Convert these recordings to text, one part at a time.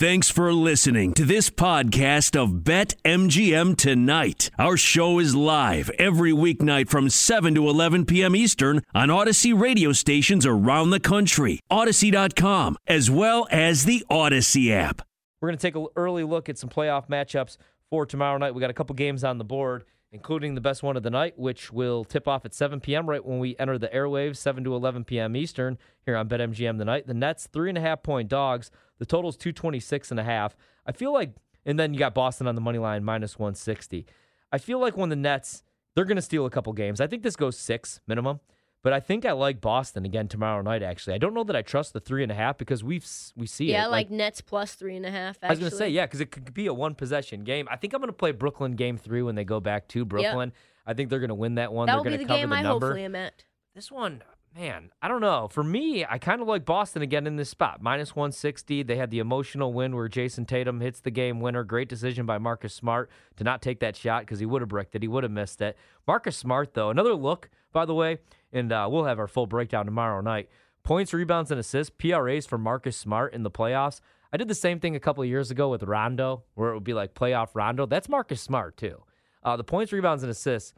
Thanks for listening to this podcast of Bet MGM Tonight. Our show is live every weeknight from 7 to 11 p.m. Eastern on Audacy radio stations around the country, Audacy.com, as well as the Audacy app. We're going to take an early look at some playoff matchups for tomorrow night. We got a couple games on the board, including the best one of the night, which will tip off at 7 p.m. right when we enter the airwaves, 7 to 11 p.m. Eastern here on BetMGM tonight. The Nets, three and a half point dogs. The total's 226 and a half. I feel like, and then you got Boston on the money line, minus 160. I feel like when the Nets, they're going to steal a couple games. I think this goes six minimum. But I think I like Boston again tomorrow night. Actually, I don't know that I trust the three and a half because we've we see Yeah, it. like, Nets plus three and a half. Actually. I was gonna say yeah, because it could be a one possession game. I think I'm gonna play Brooklyn game three when they go back to Brooklyn. I think they're gonna win that one. that they're will gonna be the cover game the I number. hopefully am at. This one, man, I don't know. For me, I kind of like Boston again in this spot. Minus 160. They had the emotional win where Jayson Tatum hits the game winner. Great decision by Marcus Smart to not take that shot because he would have bricked it. He would have missed it. Marcus Smart, though, another look, by the way, and uh, we'll have our full breakdown tomorrow night. Points, rebounds, and assists, PRAs for Marcus Smart in the playoffs. I did the same thing a couple of years ago with Rondo, where it would be like playoff Rondo. That's Marcus Smart, too. Uh, the points, rebounds, and assists.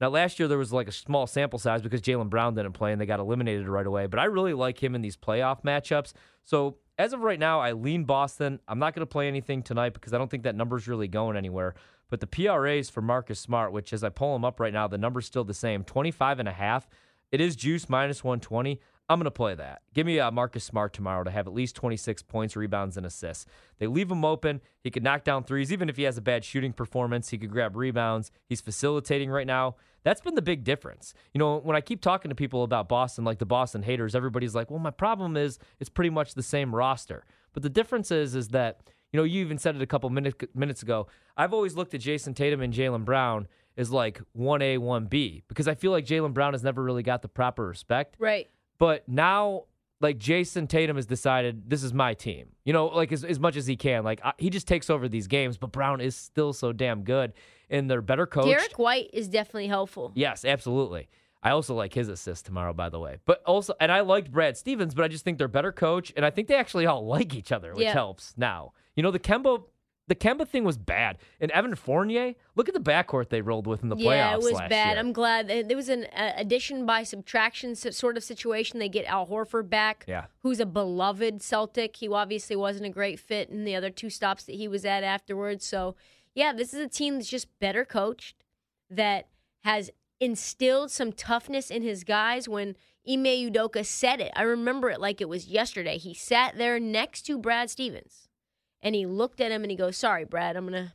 Now, last year there was like a small sample size because Jaylen Brown didn't play and they got eliminated right away. But I really like him in these playoff matchups. So as of right now, I lean Boston. I'm not going to play anything tonight because I don't think that number's really going anywhere. But the PRAs for Marcus Smart, which as I pull them up right now, the number's still the same 25 and a half. It is juice minus 120. I'm going to play that. Give me uh, Marcus Smart tomorrow to have at least 26 points, rebounds, and assists. They leave him open. He could knock down threes. Even if he has a bad shooting performance, he could grab rebounds. He's facilitating right now. That's been the big difference. You know, when I keep talking to people about Boston, like the Boston haters, everybody's like, well, my problem is it's pretty much the same roster. But the difference is, is that, you know, you even said it a couple minutes minutes ago. I've always looked at Jayson Tatum and Jaylen Brown as like 1A, 1B because I feel like Jaylen Brown has never really got the proper respect. Right. But now, like Jayson Tatum has decided this is my team. You know, like as, as much as he can. Like I, he just takes over these games. But Brown is still so damn good, and they're better coached. Derrick White is definitely helpful. Yes, absolutely. I also like his assist tomorrow, by the way. But also, and I liked Brad Stevens, but I just think they're better coach, and I think they actually all like each other, which Yeah. helps now. You know, the Kemba, the Kemba thing was bad, and Evan Fournier. Look at the backcourt they rolled with in the playoffs. yeah, it was bad. year. I'm glad there was an uh, addition by subtraction sort of situation. They get Al Horford back, Yeah. who's a beloved Celtic. He obviously wasn't a great fit in the other two stops that he was at afterwards. So, yeah, this is a team that's just better coached, that has instilled some toughness in his guys. When Ime Udoka said it, I remember it like it was yesterday. He sat there next to Brad Stevens, and he looked at him and he goes, "Sorry, Brad, I'm gonna."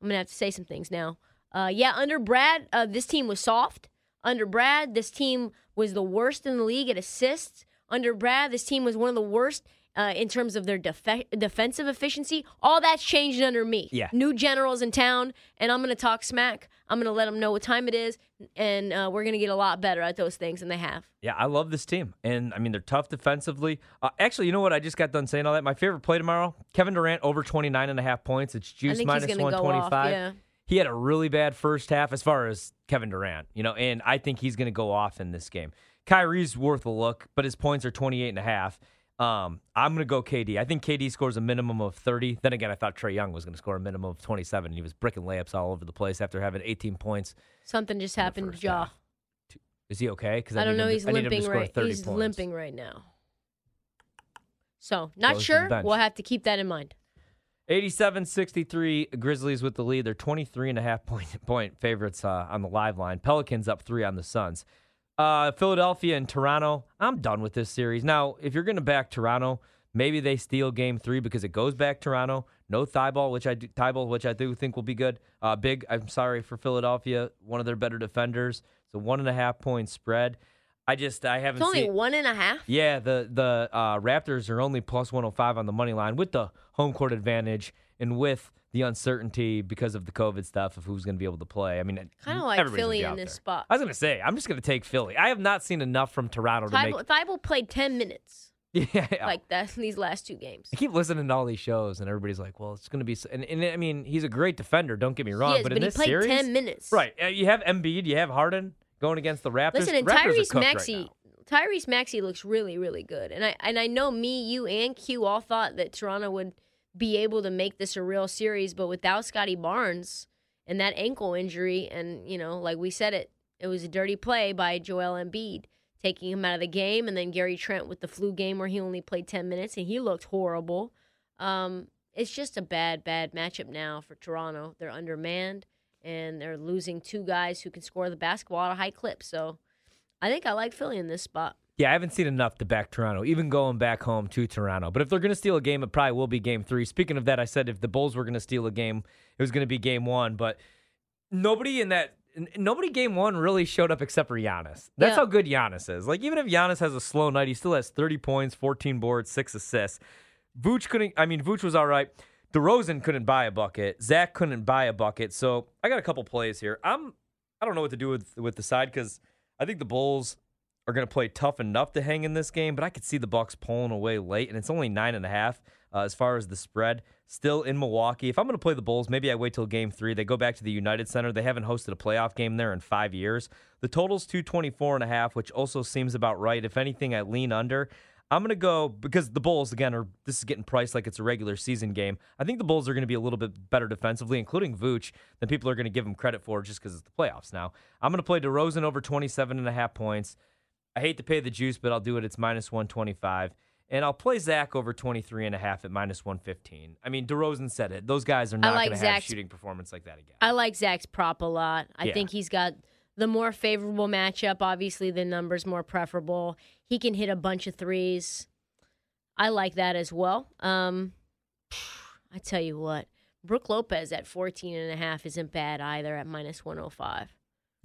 I'm gonna have to say some things now. Uh, yeah, under Brad, uh, this team was soft. Under Brad, this team was the worst in the league at assists. Under Brad, this team was one of the worst uh, in terms of their def- defensive efficiency. All that's changed under me. Yeah. New generals in town, and I'm gonna talk smack. I'm gonna let them know what time it is, and uh, we're gonna get a lot better at those things than they have. Yeah, I love this team. And I mean, they're tough defensively. Uh, actually, you know what? I just got done saying all that. My favorite play tomorrow Kevin Durant over 29 and a half points. It's juice minus he's gonna go 125. off. Yeah. He had a really bad first half as far as Kevin Durant, you know, and I think he's going to go off in this game. Kyrie's worth a look, but his points are 28 and a half. Um, I'm going to go KD. I think KD scores a minimum of 30. Then again, I thought Trae Young was going to score a minimum of 27, and he was bricking layups all over the place after having 18 points. Something just happened to Ja. Is he okay? Because I don't know. He's I need him to limping right. He's points. limping right now. So, not Goes sure. We'll have to keep that in mind. 87-63 Grizzlies with the lead. They're 23 and a half point point favorites uh, on the live line. Pelicans up 3 on the Suns. Uh, Philadelphia and Toronto. I'm done with this series. Now, if you're going to back Toronto, maybe they steal game 3 because it goes back Toronto. No Thybulle, which I do, thigh ball, which I do think will be good. Uh, big. I'm sorry for Philadelphia, one of their better defenders. So one and a half point spread. I just I haven't It's only seen. one and a half. Yeah, the the uh, Raptors are only plus 105 on the money line with the home court advantage and with the uncertainty because of the COVID stuff of who's going to be able to play. I mean, Kind of like Philly in this there. spot. I was going to say, I'm just going to take Philly. I have not seen enough from Toronto to Thybulle, make. Thybulle played 10 minutes Yeah, like that in these last two games. I keep listening to all these shows, and everybody's like, "Well, it's going to be." And, and I mean, he's a great defender. Don't get me wrong, is, but but in he this played series, 10 minutes. right? uh, You have Embiid, you have Harden going against the Raptors. Listen, and Raptors Tyrese cooked right Tyrese Maxey looks really, really good. And I and I know me, you, and Q all thought that Toronto would be able to make this a real series, but without Scottie Barnes and that ankle injury, and you know, like we said, it it was a dirty play by Joel Embiid taking him out of the game, and then Gary Trent with the flu game where he only played ten minutes and he looked horrible. Um, it's just a bad, bad matchup now for Toronto. They're undermanned and they're losing two guys who can score the basketball at a high clip. So I think I like Philly in this spot. Yeah, I haven't seen enough to back Toronto, even going back home to Toronto. But if they're going to steal a game, it probably will be game three. Speaking of that, I said if the Bulls were going to steal a game, it was going to be game one. But nobody in that, nobody game one really showed up except for Giannis. That's Yeah. how good Giannis is. Like, even if Giannis has a slow night, he still has 30 points, 14 boards, six assists. Vooch couldn't, I mean, Vooch was all right. DeRozan couldn't buy a bucket. Zach couldn't buy a bucket. So I got a couple plays here. I'm, I don't know what to do with, with the side because I think the Bulls are going to play tough enough to hang in this game, but I could see the Bucks pulling away late, and it's only nine and a half uh, as far as the spread. Still in Milwaukee. If I'm going to play the Bulls, maybe I wait till game three. They go back to the United Center. They haven't hosted a playoff game there in five years. The total's 224 and a half, which also seems about right. If anything, I lean under. I'm going to go because the Bulls, again, are this is getting priced like it's a regular season game. I think the Bulls are going to be a little bit better defensively, including Vooch, than people are going to give them credit for just because it's the playoffs now. I'm going to play DeRozan over 27 and a half points. I hate to pay the juice, but I'll do it. It's minus 125. And I'll play Zach over 23 and a half at minus 115. I mean, DeRozan said it. Those guys are not like going to have shooting performance like that again. I like Zach's prop a lot. I Yeah. think he's got the more favorable matchup. Obviously, the numbers more preferable. He can hit a bunch of threes. I like that as well. Um, I tell you what, Brook Lopez at 14 and a half isn't bad either at minus 105.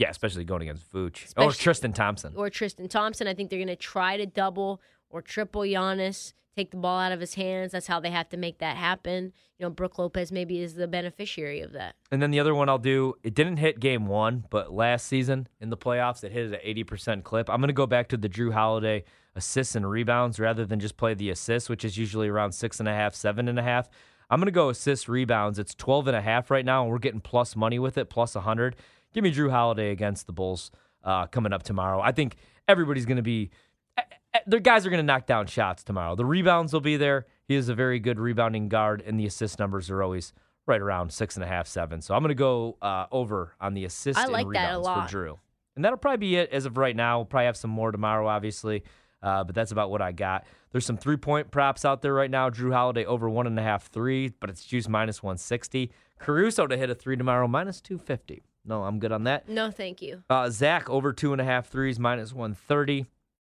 Yeah, especially going against Vooch. Oh, or Tristan Thompson. Or Tristan Thompson. I think they're going to try to double or triple Giannis, take the ball out of his hands. That's how they have to make that happen. You know, Brook Lopez maybe is the beneficiary of that. And then the other one I'll do, it didn't hit game one, but last season in the playoffs, it hit at an 80% clip. I'm going to go back to the Jrue Holiday assists and rebounds rather than just play the assists, which is usually around six and a half, seven and a half. I'm going to go assists rebounds. It's 12 and a half right now, and we're getting plus money with it, plus 100. Give me Jrue Holiday against the Bulls uh, coming up tomorrow. I think everybody's going to be eh, eh, their guys are going to knock down shots tomorrow. The rebounds will be there. He is a very good rebounding guard, and the assist numbers are always right around six and a half, seven. So I'm going to go uh, over on the assist I and like that a rebounds lot. for Jrue, and that'll probably be it as of right now. We'll probably have some more tomorrow, obviously, uh, but that's about what I got. There's some three point props out there right now. Jrue Holiday over one and a half three, but it's juice minus 160. Caruso to hit a three tomorrow minus 250. No, I'm good on that. No, thank you. Uh, Zach over two and a half threes, minus 130.